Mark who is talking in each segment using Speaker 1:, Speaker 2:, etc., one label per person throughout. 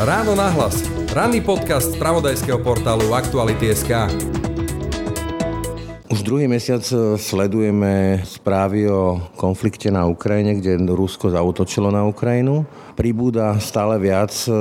Speaker 1: Ráno nahlas. Ranný podcast z pravodajského portálu Aktuality.sk.
Speaker 2: Už druhý mesiac sledujeme správy o konflikte na Ukrajine, kde Rusko zautočilo na Ukrajinu. Pribúda stále viac e,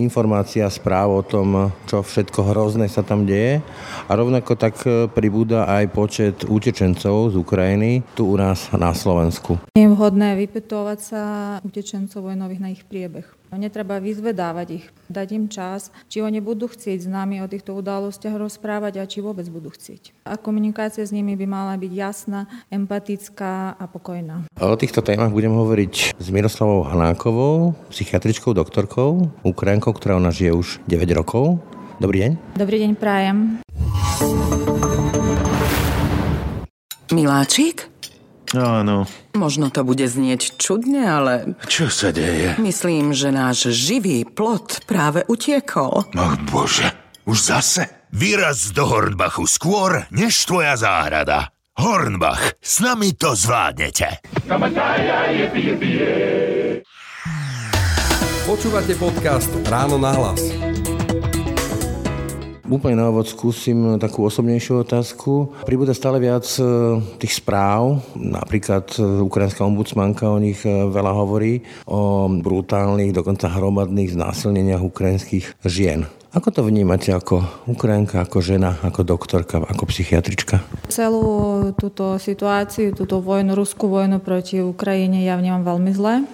Speaker 2: informácií a správ o tom, čo všetko hrozné sa tam deje. A rovnako tak e, pribúda aj počet utečencov z Ukrajiny tu u nás na Slovensku.
Speaker 3: Je vhodné vypetovať sa utečencov vojnových na ich priebeh. Netreba vyzvedávať ich, dať im čas, či oni budú chcieť s nami o týchto udalostiach rozprávať a či vôbec budú chcieť. A komunikácia s nimi by mala byť jasná, empatická a pokojná.
Speaker 2: O týchto témach budem hovoriť s Miroslavou Hanákovou, psychiatričkou doktorkou, Ukrajinkou, ktorá u nás žije už 9 rokov. Dobrý deň.
Speaker 3: Dobrý deň, prajem.
Speaker 4: Miláčik?
Speaker 5: Áno.
Speaker 4: Možno to bude znieť čudne, ale
Speaker 5: Čo sa deje?
Speaker 4: myslím, že náš živý plot práve utiekol.
Speaker 5: Ach bože, už zase? Vyraz do Hornbachu skôr, než tvoja záhrada. Hornbach, s nami to zvládnete.
Speaker 1: Počúvate podcast Ráno nahlas.
Speaker 2: Úplne na úvod skúsim takú osobnejšiu otázku. Pribúda stále viac e, tých správ, napríklad e, ukrajinská ombudsmanka o nich e, veľa hovorí, o brutálnych, dokonca hromadných znásilneniach ukrajinských žien. Ako to vnímate ako Ukrajinka, ako žena, ako doktorka, ako psychiatrička?
Speaker 3: Celú túto situáciu, túto vojnu, ruskú vojnu proti Ukrajine ja vnímam veľmi zle.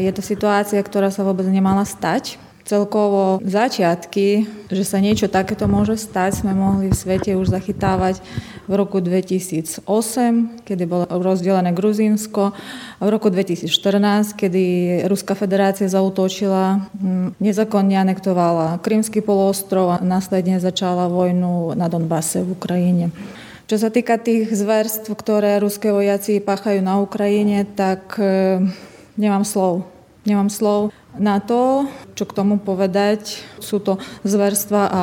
Speaker 3: Je to situácia, ktorá sa vôbec nemala stať. Celkovo začiatky, že sa niečo takéto môže stať, sme mohli v svete už zachytávať v roku 2008, kedy bolo rozdelené Gruzínsko, a v roku 2014, kedy Ruská federácia zautočila, mm, nezákonne anektovala Krymský poloostrov a následne začala vojnu na Donbase v Ukrajine. Čo sa týka tých zverstv, ktoré ruské vojaci páchajú na Ukrajine, tak e, nemám slov. Nemám slov na to, čo k tomu povedať. Sú to zverstva a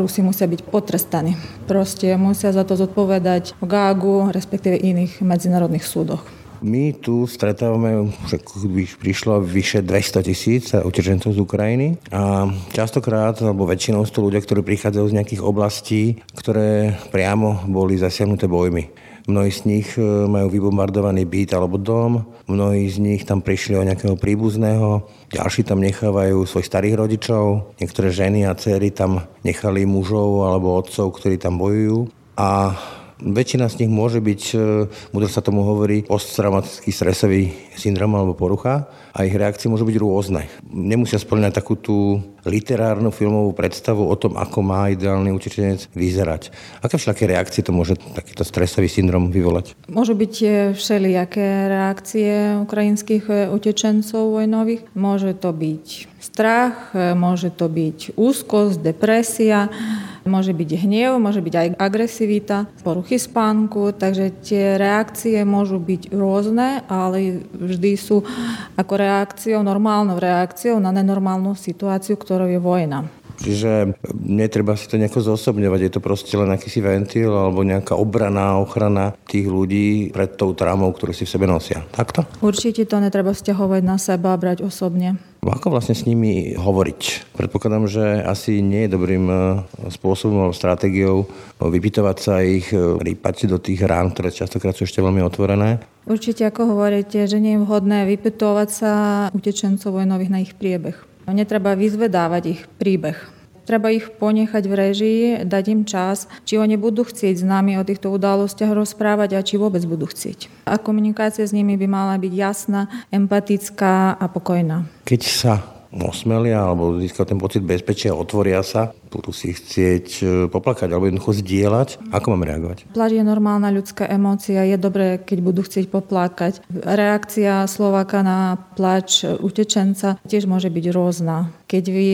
Speaker 3: Rusi musia byť potrestaní. Proste musia za to zodpovedať v Gágu, respektíve iných medzinárodných súdoch.
Speaker 2: My tu stretávame, že prišlo vyše 200 tisíc utečencov z Ukrajiny a častokrát, alebo väčšinou sú to ľudia, ktorí prichádzajú z nejakých oblastí, ktoré priamo boli zasiahnuté bojmi. Mnohí z nich e, majú vybombardovaný byt alebo dom, mnohí z nich tam prišli o nejakého príbuzného, ďalší tam nechávajú svojich starých rodičov, niektoré ženy a céry tam nechali mužov alebo otcov, ktorí tam bojujú. A Väčšina z nich môže byť, budem sa tomu hovorí, posttraumatický stresový syndrom alebo porucha a ich reakcie môžu byť rôzne. Nemusia splňať takú tú literárnu filmovú predstavu o tom, ako má ideálny utečenec vyzerať. Aké všelaké reakcie to môže takýto stresový syndrom vyvolať?
Speaker 3: Môžu byť e, všelijaké reakcie ukrajinských e, utečencov vojnových. Môže to byť strach, e, môže to byť úzkosť, depresia, Môže byť hnev, môže byť aj agresivita, poruchy spánku, takže tie reakcie môžu byť rôzne, ale vždy sú ako reakciou, normálnou reakciou na nenormálnu situáciu, ktorou je vojna.
Speaker 2: Čiže netreba si to nejako zosobňovať, je to proste len akýsi ventil alebo nejaká obraná ochrana tých ľudí pred tou traumou, ktorú si v sebe nosia. Takto?
Speaker 3: Určite to netreba stiahovať na seba a brať osobne.
Speaker 2: Ako vlastne s nimi hovoriť? Predpokladám, že asi nie je dobrým e, spôsobom alebo stratégiou vypytovať sa ich, e, rýpať do tých rán, ktoré častokrát sú ešte veľmi otvorené.
Speaker 3: Určite, ako hovoríte, že nie je vhodné vypytovať sa utečencov vojnových na ich priebeh. Netreba vyzvedávať ich príbeh. Treba ich ponechať v režii, dať im čas, či oni budú chcieť s nami o týchto udalostiach rozprávať a či vôbec budú chcieť. A komunikácia s nimi by mala byť jasná, empatická a pokojná.
Speaker 2: Keď sa osmelia alebo získajú ten pocit bezpečia, otvoria sa, budú si chcieť e, poplakať alebo jednoducho zdieľať. Ako mám reagovať?
Speaker 3: Plač je normálna ľudská emócia, je dobré, keď budú chcieť poplakať. Reakcia Slováka na plač utečenca tiež môže byť rôzna. Keď vy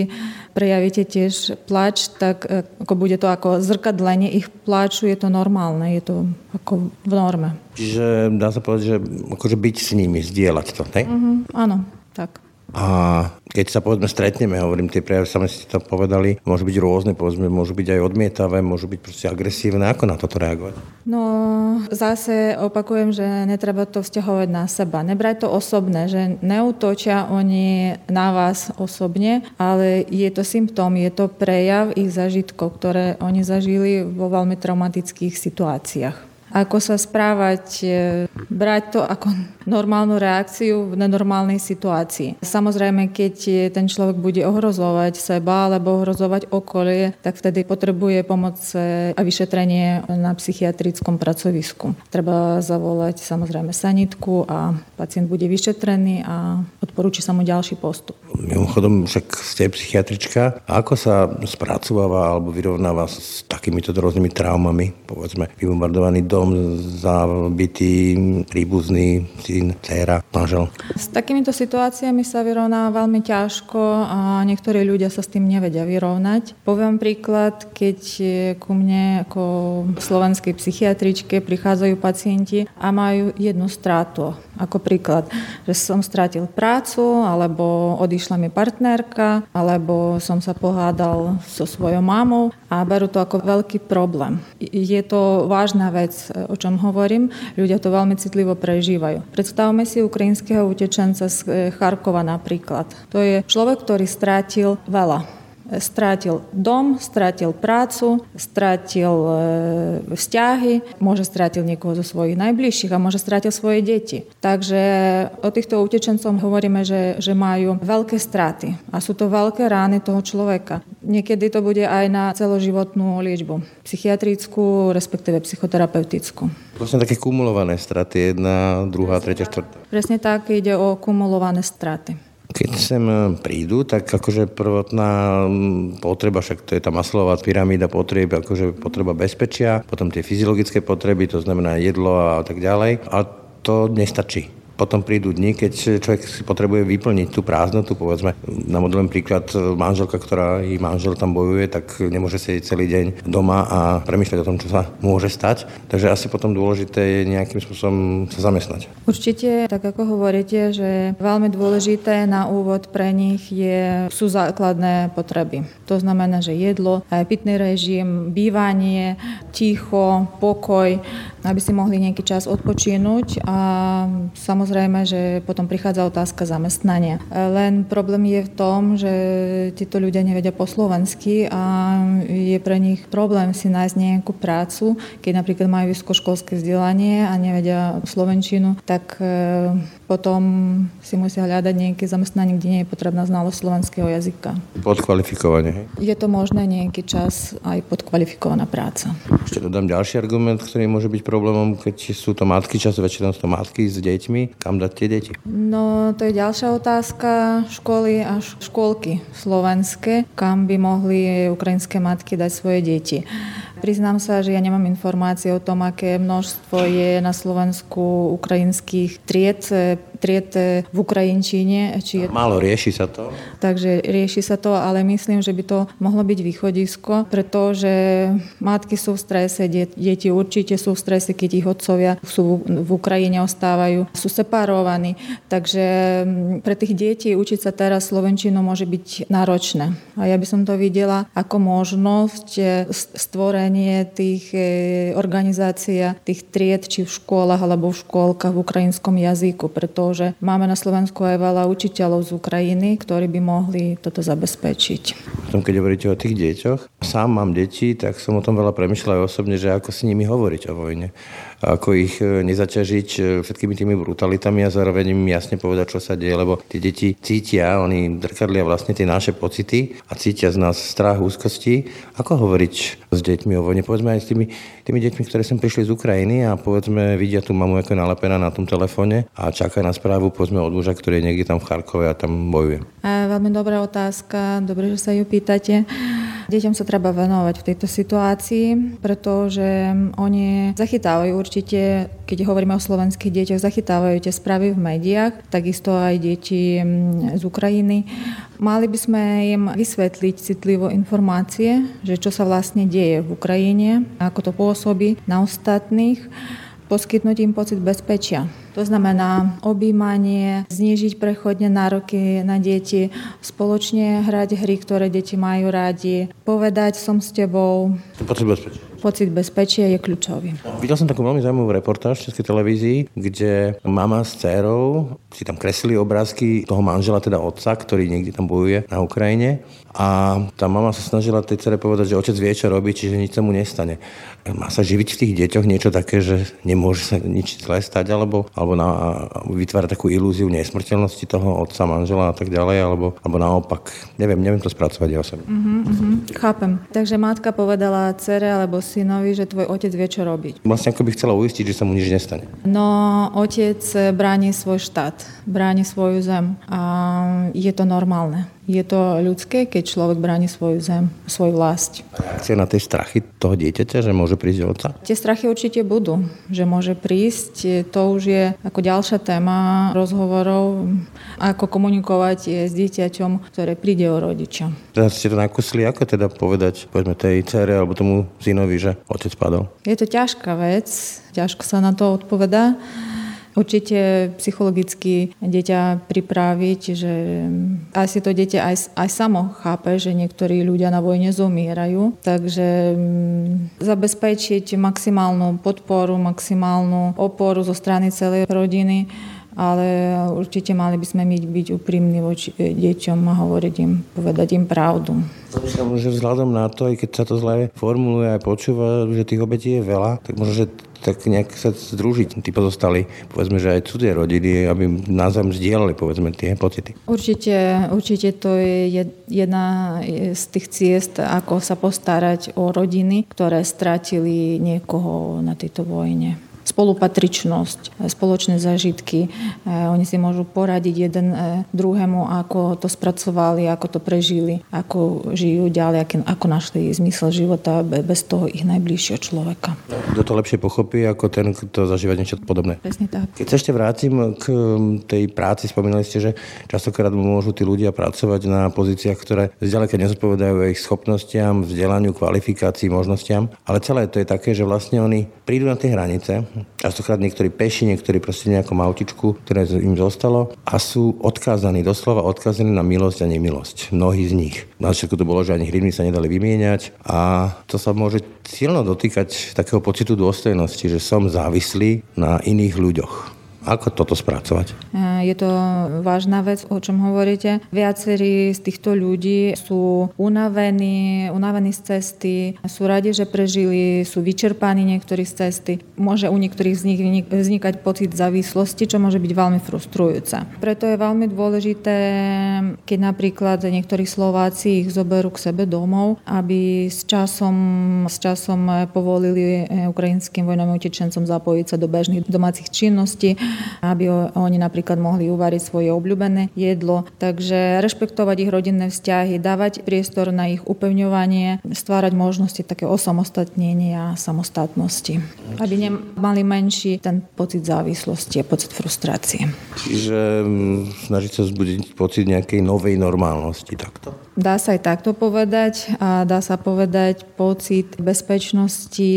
Speaker 3: prejavíte tiež plač, tak e, ako bude to ako zrkadlenie ich plaču, je to normálne, je to ako v norme.
Speaker 2: Čiže dá sa povedať, že akože byť s nimi, zdieľať to, hej?
Speaker 3: Mhm, áno, tak.
Speaker 2: A Keď sa povedzme stretneme, hovorím, tie prejavy, sami ste to povedali, môžu byť rôzne, povedzme, môžu byť aj odmietavé, môžu byť proste agresívne. Ako na toto reagovať?
Speaker 3: No, zase opakujem, že netreba to vzťahovať na seba. Nebrať to osobné, že neutočia oni na vás osobne, ale je to symptóm, je to prejav ich zažitkov, ktoré oni zažili vo veľmi traumatických situáciách ako sa správať, e, brať to ako normálnu reakciu v nenormálnej situácii. Samozrejme, keď ten človek bude ohrozovať seba alebo ohrozovať okolie, tak vtedy potrebuje pomoc e, a vyšetrenie na psychiatrickom pracovisku. Treba zavolať samozrejme sanitku a pacient bude vyšetrený a odporúči sa mu ďalší postup.
Speaker 2: Mimochodom, však ste psychiatrička. Ako sa spracováva alebo vyrovnáva s takýmito rôznymi traumami? Povedzme, vybombardovaný dom, dom, zabitý príbuzný syn, dcera, manžel.
Speaker 3: S takýmito situáciami sa vyrovná veľmi ťažko a niektorí ľudia sa s tým nevedia vyrovnať. Poviem príklad, keď ku mne ako slovenskej psychiatričke prichádzajú pacienti a majú jednu strátu. Ako príklad, že som strátil prácu, alebo odišla mi partnerka, alebo som sa pohádal so svojou mamou a berú to ako veľký problém. Je to vážna vec o čom hovorím, ľudia to veľmi citlivo prežívajú. Predstavme si ukrajinského utečenca z eh, Charkova napríklad. To je človek, ktorý strátil veľa strátil dom, strátil prácu, strátil e, vzťahy, môže strátil niekoho zo svojich najbližších a môže strátil svoje deti. Takže o týchto utečencom hovoríme, že, že majú veľké straty a sú to veľké rány toho človeka. Niekedy to bude aj na celoživotnú liečbu, psychiatrickú, respektíve psychoterapeutickú.
Speaker 2: Vlastne také kumulované straty, jedna, druhá, tretia, štvrtá.
Speaker 3: Presne tak, ide o kumulované straty.
Speaker 2: Keď sem e, prídu, tak akože prvotná potreba, však to je tá maslová pyramída potrieb, akože potreba bezpečia, potom tie fyziologické potreby, to znamená jedlo a tak ďalej. A to nestačí potom prídu dni, keď človek si potrebuje vyplniť tú prázdnotu, povedzme, na modelom príklad manželka, ktorá i manžel tam bojuje, tak nemôže sedieť celý deň doma a premýšľať o tom, čo sa môže stať. Takže asi potom dôležité je nejakým spôsobom sa zamestnať.
Speaker 3: Určite, tak ako hovoríte, že veľmi dôležité na úvod pre nich je, sú základné potreby. To znamená, že jedlo, pitný režim, bývanie, ticho, pokoj, aby si mohli nejaký čas odpočinúť a samozrejme, že potom prichádza otázka zamestnania. Len problém je v tom, že títo ľudia nevedia po slovensky a je pre nich problém si nájsť nejakú prácu, keď napríklad majú vysokoškolské vzdelanie a nevedia slovenčinu, tak e, potom si musia hľadať nejaké zamestnanie, kde nie je potrebná znalosť slovenského jazyka.
Speaker 2: Podkvalifikovanie.
Speaker 3: Je to možné nejaký čas aj podkvalifikovaná práca.
Speaker 2: Ešte dodám ďalší argument, ktorý môže byť problémom, keď sú to matky, často väčšinou sú to matky s deťmi. Kam dať tie deti?
Speaker 3: No, to je ďalšia otázka. Školy a škôlky slovenské, kam by mohli ukrajinské matky dať svoje deti. Priznám sa, že ja nemám informácie o tom, aké množstvo je na Slovensku ukrajinských tried, tried v Ukrajinčine. Či je...
Speaker 2: Málo rieši sa to.
Speaker 3: Takže rieši sa to, ale myslím, že by to mohlo byť východisko, pretože matky sú v strese, deti určite sú v strese, keď ich otcovia sú v Ukrajine ostávajú, sú separovaní. Takže mm, pre tých detí učiť sa teraz slovenčinu môže byť náročné. A ja by som to videla ako možnosť e, vytvorenie tých e, organizácií, tých tried, či v škôlach alebo v škôlkach v ukrajinskom jazyku, pretože máme na Slovensku aj veľa učiteľov z Ukrajiny, ktorí by mohli toto zabezpečiť.
Speaker 2: Potom, keď hovoríte o tých deťoch, sám mám deti, tak som o tom veľa premyšľal aj osobne, že ako s nimi hovoriť o vojne ako ich e, nezaťažiť e, všetkými tými brutalitami a zároveň im jasne povedať, čo sa deje, lebo tie deti cítia, oni drkadlia vlastne tie naše pocity a cítia z nás strach, úzkosti. Ako hovoriť s deťmi o vojne? Povedzme aj s tými, tými deťmi, ktoré sem prišli z Ukrajiny a povedzme vidia tú mamu, ako nalepená na tom telefóne a čaká na správu povedzme od muža, ktorý je niekde tam v Charkove a tam bojuje.
Speaker 3: A veľmi dobrá otázka, dobre, že sa ju pýtate. Deťom sa treba venovať v tejto situácii, pretože oni zachytávajú určite, keď hovoríme o slovenských deťoch, zachytávajú tie správy v médiách, takisto aj deti mm, z Ukrajiny. Mali by sme im vysvetliť citlivo informácie, že čo sa vlastne deje v Ukrajine, ako to pôsobí na ostatných, poskytnúť im pocit bezpečia To znamená objímanie, znížiť prechodne nároky na deti, spoločne hrať hry, ktoré deti majú rádi, povedať som s tebou.
Speaker 2: Pocit bezpečia.
Speaker 3: Pocit bezpečia je kľúčový.
Speaker 2: Videl som takú veľmi zaujímavú reportáž v Českej televízii, kde mama s dcerou si tam kreslili obrázky toho manžela, teda otca, ktorý niekde tam bojuje na Ukrajine. A tá mama sa snažila tej cere povedať, že otec vie, čo robí, čiže nič sa mu nestane. Má sa živiť v tých deťoch niečo také, že nemôže sa nič zlé stať, alebo, alebo na, vytvárať takú ilúziu nesmrteľnosti toho otca, manžela a tak ďalej, alebo, alebo naopak. Neviem, neviem to spracovať ja osobne.
Speaker 3: Uh-huh, uh-huh. Chápem. Takže matka povedala cere alebo synovi, že tvoj otec vie, čo robiť.
Speaker 2: Vlastne ako by chcela uistiť, že sa mu nič nestane.
Speaker 3: No, otec bráni svoj štát, bráni svoju zem a je to normálne. Je to ľudské, keď človek bráni svoju zem, svoju vlast.
Speaker 2: Reakcia na tie strachy toho dieťaťa, že môže prísť otca?
Speaker 3: Tie strachy určite budú, že môže prísť. To už je ako ďalšia téma rozhovorov, ako komunikovať s dieťaťom, ktoré príde o rodiča.
Speaker 2: Teraz ste to nakúsili, ako teda povedať, povedzme tej cere alebo tomu synovi, že otec padol?
Speaker 3: Je to ťažká vec, ťažko sa na to odpovedá. Určite psychologicky dieťa pripraviť, že asi to dieťa aj, aj samo chápe, že niektorí ľudia na vojne zomierajú. Takže mm, zabezpečiť maximálnu podporu, maximálnu oporu zo strany celej rodiny ale určite mali by sme byť, úprimní voči deťom a hovoriť im, povedať im pravdu.
Speaker 2: Myslím, že vzhľadom na to, aj keď sa to zle formuluje a počúva, že tých obetí je veľa, tak možno, že tak nejak sa združiť tí pozostali, povedzme, že aj cudzie rodiny, aby názvam zdieľali, povedzme, tie pocity.
Speaker 3: Určite, určite to je jedna z tých ciest, ako sa postarať o rodiny, ktoré stratili niekoho na tejto vojne spolupatričnosť, spoločné zažitky. E, oni si môžu poradiť jeden e, druhému, ako to spracovali, ako to prežili, ako žijú ďalej, ako našli zmysel života bez toho ich najbližšieho človeka.
Speaker 2: Kto to lepšie pochopí, ako ten, kto zažíva niečo podobné.
Speaker 3: Presne tak.
Speaker 2: Keď sa ešte vrátim k tej práci, spomínali ste, že častokrát môžu tí ľudia pracovať na pozíciách, ktoré zďaleka nezodpovedajú ich schopnostiam, vzdelaniu, kvalifikácii, možnostiam, ale celé to je také, že vlastne oni prídu na tie hranice, Častokrát niektorí peši, niektorí proste nejakom autičku, ktoré im zostalo a sú odkázaní, doslova odkázaní na milosť a nemilosť. Mnohí z nich. Na všetko to bolo, že ani hryvny sa nedali vymieňať a to sa môže silno dotýkať takého pocitu dôstojnosti, že som závislý na iných ľuďoch. Ako toto spracovať?
Speaker 3: E, je to vážna vec, o čom hovoríte. Viacerí z týchto ľudí sú unavení, unavení z cesty, sú radi, že prežili, sú vyčerpaní niektorí z cesty. Môže u niektorých z nich vznikať pocit závislosti, čo môže byť veľmi frustrujúce. Preto je veľmi dôležité, keď napríklad niektorí Slováci ich zoberú k sebe domov, aby s časom, s časom povolili e, ukrajinským vojnovým utečencom zapojiť sa do bežných domácich činností, aby oni napríklad mohli uvariť svoje obľúbené jedlo. Takže rešpektovať ich rodinné vzťahy, dávať priestor na ich upevňovanie, stvárať možnosti také osamostatnenia a samostatnosti. Aby nemali menší ten pocit závislosti a pocit frustrácie.
Speaker 2: Čiže mm, snažiť sa vzbudiť pocit nejakej novej normálnosti takto?
Speaker 3: Dá sa aj takto povedať a dá sa povedať pocit bezpečnosti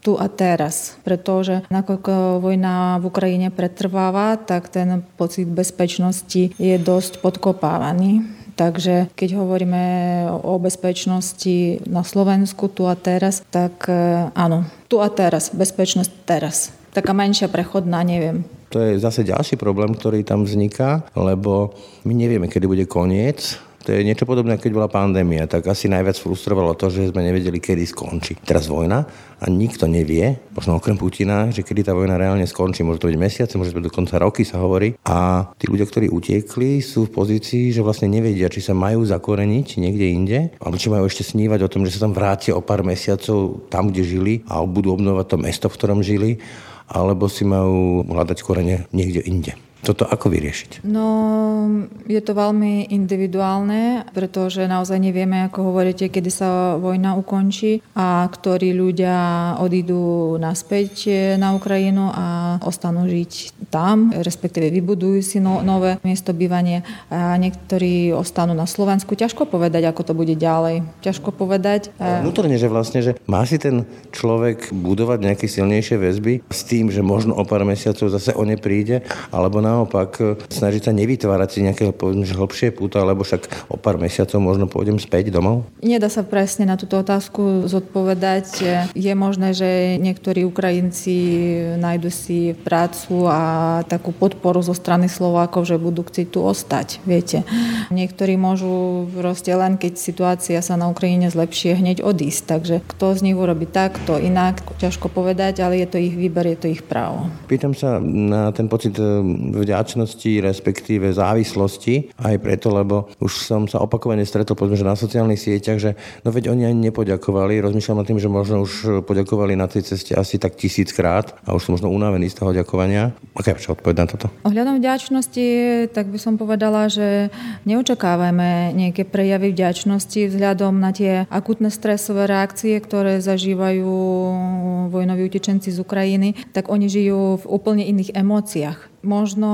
Speaker 3: tu a teraz. Pretože nakoľko vojna v Ukrajine pretrváva, tak ten pocit bezpečnosti je dosť podkopávaný. Takže keď hovoríme o bezpečnosti na Slovensku tu a teraz, tak e, áno, tu a teraz, bezpečnosť teraz. Taká menšia prechodná, neviem.
Speaker 2: To je zase ďalší problém, ktorý tam vzniká, lebo my nevieme, kedy bude koniec to je niečo podobné, keď bola pandémia, tak asi najviac frustrovalo to, že sme nevedeli, kedy skončí. Teraz vojna a nikto nevie, možno okrem Putina, že kedy tá vojna reálne skončí. Môže to byť mesiace, môže to byť dokonca roky, sa hovorí. A tí ľudia, ktorí utiekli, sú v pozícii, že vlastne nevedia, či sa majú zakoreniť niekde inde, alebo či majú ešte snívať o tom, že sa tam vrátia o pár mesiacov tam, kde žili a budú obnovať to mesto, v ktorom žili, alebo si majú hľadať korene niekde inde. Toto ako vyriešiť?
Speaker 3: No, je to veľmi individuálne, pretože naozaj nevieme, ako hovoríte, kedy sa vojna ukončí a ktorí ľudia odídu naspäť na Ukrajinu a ostanú žiť tam, respektíve vybudujú si no, nové miesto bývania a niektorí ostanú na Slovensku. Ťažko povedať, ako to bude ďalej. Ťažko povedať.
Speaker 2: Vnútorne, že vlastne, že má si ten človek budovať nejaké silnejšie väzby s tým, že možno o pár mesiacov zase o ne príde, alebo na naopak e, snažiť sa nevytvárať si nejaké povedzme, hlbšie puta, lebo však o pár mesiacov možno pôjdem späť domov?
Speaker 3: Nedá sa presne na túto otázku zodpovedať. Je možné, že niektorí Ukrajinci nájdu si prácu a takú podporu zo strany Slovákov, že budú chcieť tu ostať. Viete, niektorí môžu proste len, keď situácia sa na Ukrajine zlepšie, hneď odísť. Takže kto z nich urobí tak, kto inak, ťažko povedať, ale je to ich výber, je to ich právo.
Speaker 2: Pýtam sa na ten pocit e, vďačnosti, respektíve závislosti. Aj preto, lebo už som sa opakovane stretol povedzme, že na sociálnych sieťach, že no veď oni ani nepoďakovali. Rozmýšľam nad tým, že možno už poďakovali na tej ceste asi tak tisíckrát a už som možno unavený z toho ďakovania. Aká je odpoveď na toto?
Speaker 3: Ohľadom vďačnosti, tak by som povedala, že neočakávajme nejaké prejavy vďačnosti vzhľadom na tie akutné stresové reakcie, ktoré zažívajú vojnoví utečenci z Ukrajiny, tak oni žijú v úplne iných emóciách možno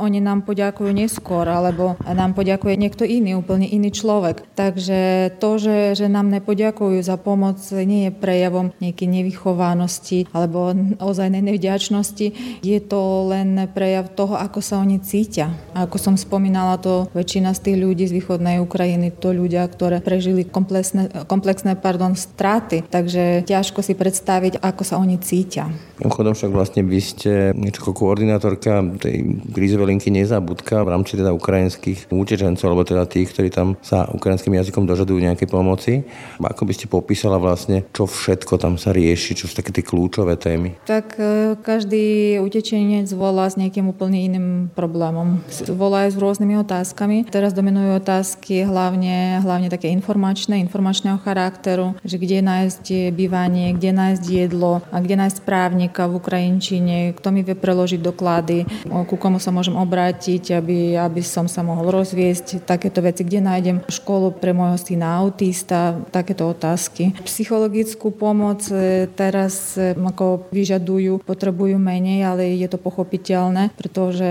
Speaker 3: oni nám poďakujú neskôr, alebo nám poďakuje niekto iný, úplne iný človek. Takže to, že, že nám nepoďakujú za pomoc, nie je prejavom nejakej nevychovanosti alebo ozajnej nevďačnosti. Je to len prejav toho, ako sa oni cítia. Ako som spomínala, to väčšina z tých ľudí z východnej Ukrajiny, to ľudia, ktoré prežili komplexné, komplexné pardon, straty. Takže ťažko si predstaviť, ako sa oni cítia.
Speaker 2: Mimochodom však vlastne vy ste niečo koordinátorka tej krízovej linky Nezabudka v rámci teda ukrajinských utečencov, alebo teda tých, ktorí tam sa ukrajinským jazykom dožadujú nejaké pomoci. Ako by ste popísala vlastne, čo všetko tam sa rieši, čo sú také tie kľúčové témy?
Speaker 3: Tak e, každý utečenec volá s nejakým úplne iným problémom. Volá aj s rôznymi otázkami. Teraz dominujú otázky hlavne, hlavne také informačné, informačného charakteru, že kde nájsť bývanie, kde nájsť jedlo a kde nájsť právnika v Ukrajinčine, kto mi vie preložiť doklady, ku komu sa môžem obrátiť, aby, aby som sa mohol rozviesť, takéto veci, kde nájdem školu pre môjho syna autista, takéto otázky. Psychologickú pomoc e, teraz e, ako vyžadujú, potrebujú menej, ale je to pochopiteľné, pretože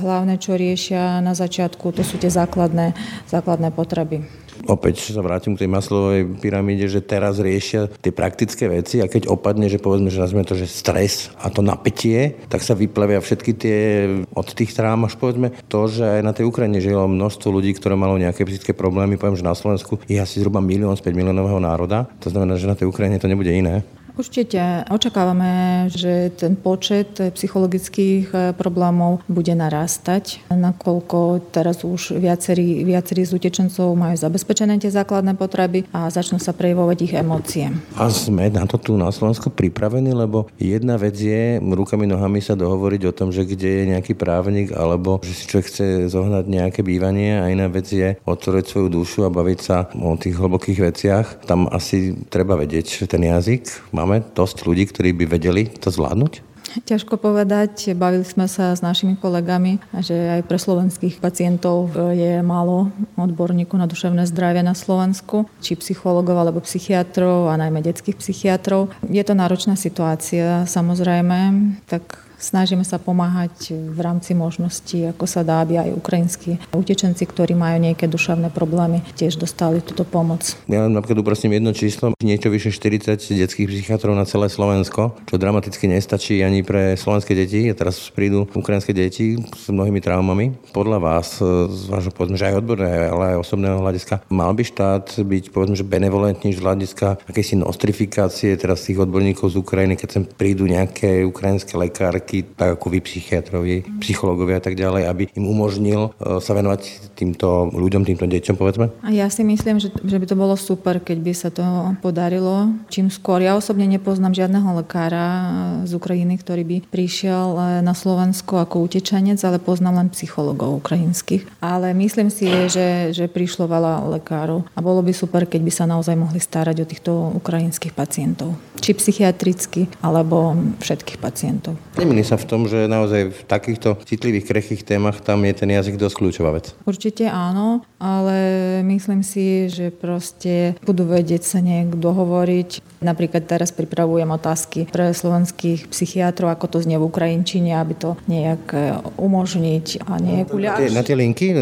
Speaker 3: hlavné, čo riešia na začiatku, to sú tie základné, základné potreby
Speaker 2: opäť sa vrátim k tej maslovej pyramíde, že teraz riešia tie praktické veci a keď opadne, že povedzme, že nazveme to, že stres a to napätie, tak sa vyplavia všetky tie od tých trám až povedzme to, že aj na tej Ukrajine žilo množstvo ľudí, ktoré malo nejaké psychické problémy. Poviem, že na Slovensku je asi zhruba milión z 5 miliónového národa. To znamená, že na tej Ukrajine to nebude iné.
Speaker 3: Určite očakávame, že ten počet psychologických eh, problémov bude narastať, nakoľko teraz už viacerí, viacerí z utečencov majú zabezpečené tie základné potreby a začnú sa prejavovať ich emócie.
Speaker 2: A sme na to tu na Slovensku pripravení, lebo jedna vec je rukami, nohami sa dohovoriť o tom, že kde je nejaký právnik alebo že si človek chce zohnať nejaké bývanie a iná vec je otvoriť svoju dušu a baviť sa o tých hlbokých veciach. Tam asi treba vedieť ten jazyk. Má Máme dosť ľudí, ktorí by vedeli to zvládnuť?
Speaker 3: Ťažko povedať. Bavili sme sa s našimi kolegami, že aj pre slovenských pacientov je málo odborníkov na duševné zdravie na Slovensku, či psychologov alebo psychiatrov a najmä detských psychiatrov. Je to náročná situácia, samozrejme, tak Snažíme sa pomáhať v rámci možností, ako sa dá, aby aj ukrajinskí utečenci, ktorí majú nejaké duševné problémy, tiež dostali túto pomoc.
Speaker 2: Ja napríklad uprosím jedno číslo, niečo vyše 40 detských psychiatrov na celé Slovensko, čo dramaticky nestačí ani pre slovenské deti. A teraz prídu ukrajinské deti s mnohými traumami. Podľa vás, z vášho povedzme, že aj odborného, ale aj osobného hľadiska, mal by štát byť povedzme, že benevolentný z hľadiska akejsi nostrifikácie teraz tých odborníkov z Ukrajiny, keď sem prídu nejaké ukrajinské lekárky, taký, tak ako vy psychiatrovi, psychológovia a tak ďalej, aby im umožnil e, sa venovať týmto ľuďom, týmto deťom, povedzme?
Speaker 3: A ja si myslím, že, že by to bolo super, keď by sa to podarilo. Čím skôr. Ja osobne nepoznám žiadneho lekára z Ukrajiny, ktorý by prišiel e, na Slovensko ako utečenec, ale poznám len psychologov ukrajinských. Ale myslím si, že, že prišlo veľa lekárov a bolo by super, keď by sa naozaj mohli starať o týchto ukrajinských pacientov. Či psychiatricky, alebo všetkých pacientov.
Speaker 2: Nie zhodnili sa v tom, že naozaj v takýchto citlivých, krehkých témach tam je ten jazyk dosť kľúčová vec.
Speaker 3: Určite áno, ale myslím si, že proste budú vedieť sa nejak dohovoriť. Napríklad teraz pripravujem otázky pre slovenských psychiatrov, ako to znie v Ukrajinčine, aby to nejak e, umožniť a nejak uľahčiť.
Speaker 2: Na tie linky?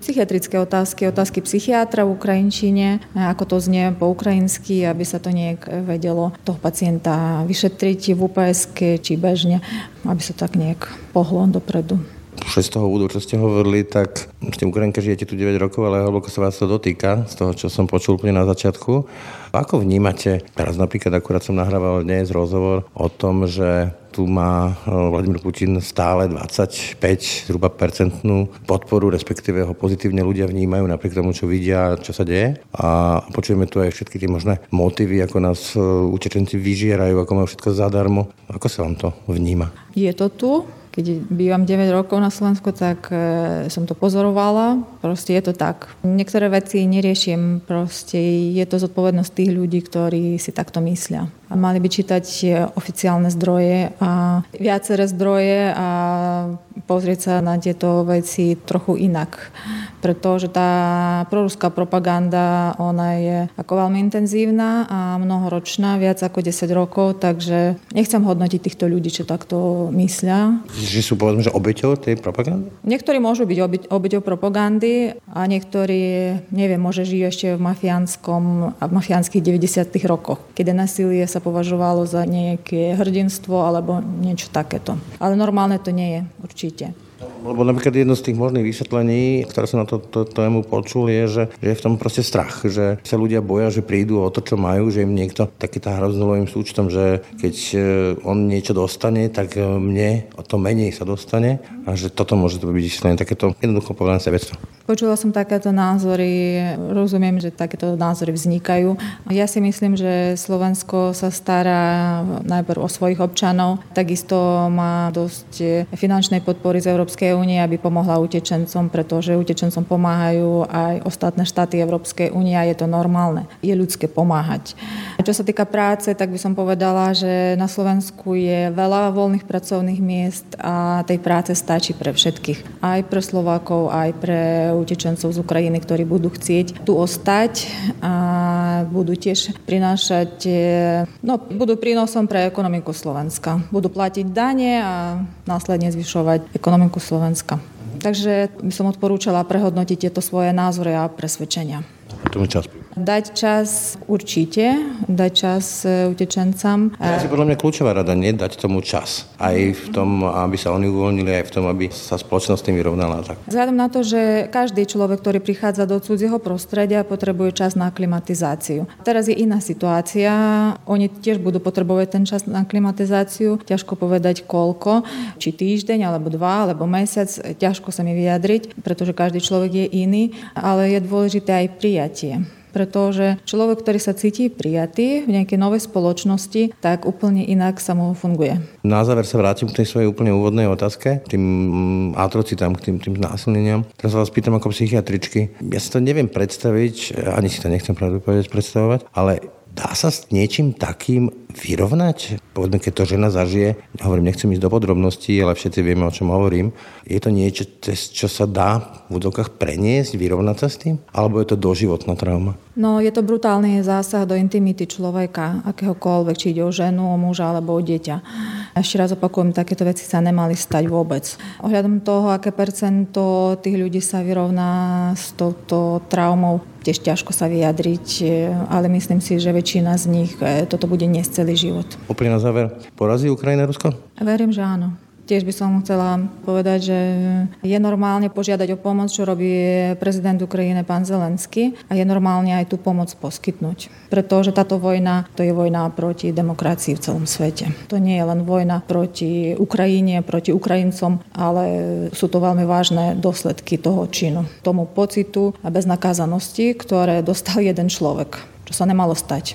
Speaker 3: Psychiatrické otázky, otázky psychiatra v Ukrajinčine, ako to znie po ukrajinsky, aby sa to nejak vedelo toho pacienta vyšetriť v UPSK či bežne, aby sa tak nejak pohlo dopredu
Speaker 2: z toho úvodu, čo ste hovorili, tak ste Ukrajinka žijete tu 9 rokov, ale hlboko sa vás to dotýka, z toho, čo som počul úplne na začiatku. Ako vnímate, teraz napríklad akurát som nahrával dnes rozhovor o tom, že tu má e, Vladimír Putin stále 25 zhruba percentnú podporu, respektíve ho pozitívne ľudia vnímajú napriek tomu, čo vidia, čo sa deje. A počujeme tu aj všetky tie možné motívy, ako nás e, utečenci vyžierajú, ako majú všetko zadarmo. Ako sa vám to vníma?
Speaker 3: Je to tu, keď bývam 9 rokov na Slovensku, tak e, som to pozorovala. Proste je to tak. Niektoré veci neriešim. Proste je to zodpovednosť tých ľudí, ktorí si takto myslia. Mali by čítať oficiálne zdroje a viaceré zdroje a pozrieť sa na tieto veci trochu inak. Pretože tá proruská propaganda, ona je ako veľmi intenzívna a mnohoročná, viac ako 10 rokov, takže nechcem hodnotiť týchto ľudí, čo takto myslia.
Speaker 2: Že sú povedzme, že obeťou tej propagandy?
Speaker 3: Niektorí môžu byť obeťou propagandy a niektorí, neviem, môže žijú ešte v mafiánskom v mafiánskych 90 rokoch, keď násilie sa považovalo za nejaké hrdinstvo alebo niečo takéto. Ale normálne to nie je, určite.
Speaker 2: Lebo napríklad jedno z tých možných vysvetlení, ktoré som na to, to, tému počul, je, že, že je v tom proste strach, že sa ľudia boja, že prídu o to, čo majú, že im niekto taký tá hroznulovým súčtom, že keď e, on niečo dostane, tak e, mne o to menej sa dostane a že toto môže byť takéto jednoducho povedané sebectvo.
Speaker 3: Počula som takéto názory, rozumiem, že takéto názory vznikajú. Ja si myslím, že Slovensko sa stará najprv o svojich občanov, takisto má dosť finančnej podpory z Európskej únie, aby pomohla utečencom, pretože utečencom pomáhajú aj ostatné štáty Európskej únie a je to normálne. Je ľudské pomáhať. Čo sa týka práce, tak by som povedala, že na Slovensku je veľa voľných pracovných miest a tej práce stačí pre všetkých. Aj pre Slovákov, aj pre utečencov z Ukrajiny, ktorí budú chcieť tu ostať a budú tiež prinášať, no, budú prínosom pre ekonomiku Slovenska. Budú platiť dane a následne zvyšovať ekonomiku Slovenska. Takže by som odporúčala prehodnotiť tieto svoje názory a presvedčenia.
Speaker 2: To čas.
Speaker 3: Dať čas určite, dať čas e, utečencam.
Speaker 2: Ja si podľa mňa kľúčová rada, nie dať tomu čas. Aj v tom, aby sa oni uvoľnili, aj v tom, aby sa spoločnosť tým vyrovnala. Tak.
Speaker 3: Vzhľadom na to, že každý človek, ktorý prichádza do cudzieho prostredia, potrebuje čas na klimatizáciu. Teraz je iná situácia, oni tiež budú potrebovať ten čas na klimatizáciu. Ťažko povedať koľko, či týždeň, alebo dva, alebo mesiac, ťažko sa mi vyjadriť, pretože každý človek je iný, ale je dôležité aj prijatie pretože človek, ktorý sa cíti prijatý v nejakej novej spoločnosti, tak úplne inak sa mu funguje.
Speaker 2: Na záver sa vrátim k tej svojej úplne úvodnej otázke, tým mm, atrocitám, k tým, tým násilneniam. Teraz vás pýtam ako psychiatričky. Ja si to neviem predstaviť, ani si to nechcem pravdu predstavovať, ale Dá sa s niečím takým vyrovnať? Povedzme, keď to žena zažije, hovorím, nechcem ísť do podrobností, ale všetci vieme, o čom hovorím. Je to niečo, čo sa dá v údokách preniesť, vyrovnať sa s tým? Alebo je to doživotná trauma?
Speaker 3: No, je to brutálny zásah do intimity človeka, akéhokoľvek, či ide o ženu, o muža alebo o dieťa. Ešte raz opakujem, takéto veci sa nemali stať vôbec. Ohľadom toho, aké percento tých ľudí sa vyrovná s touto traumou, tiež ťažko sa vyjadriť, ale myslím si, že väčšina z nich e, toto bude niesť celý život.
Speaker 2: Úplne na záver, porazí Ukrajina Rusko?
Speaker 3: Verím, že áno. Tiež by som chcela povedať, že je normálne požiadať o pomoc, čo robí prezident Ukrajiny pán Zelensky a je normálne aj tú pomoc poskytnúť. Pretože táto vojna, to je vojna proti demokracii v celom svete. To nie je len vojna proti Ukrajine, proti Ukrajincom, ale sú to veľmi vážne dôsledky toho činu. Tomu pocitu a beznakázanosti, ktoré dostal jeden človek, čo sa nemalo stať.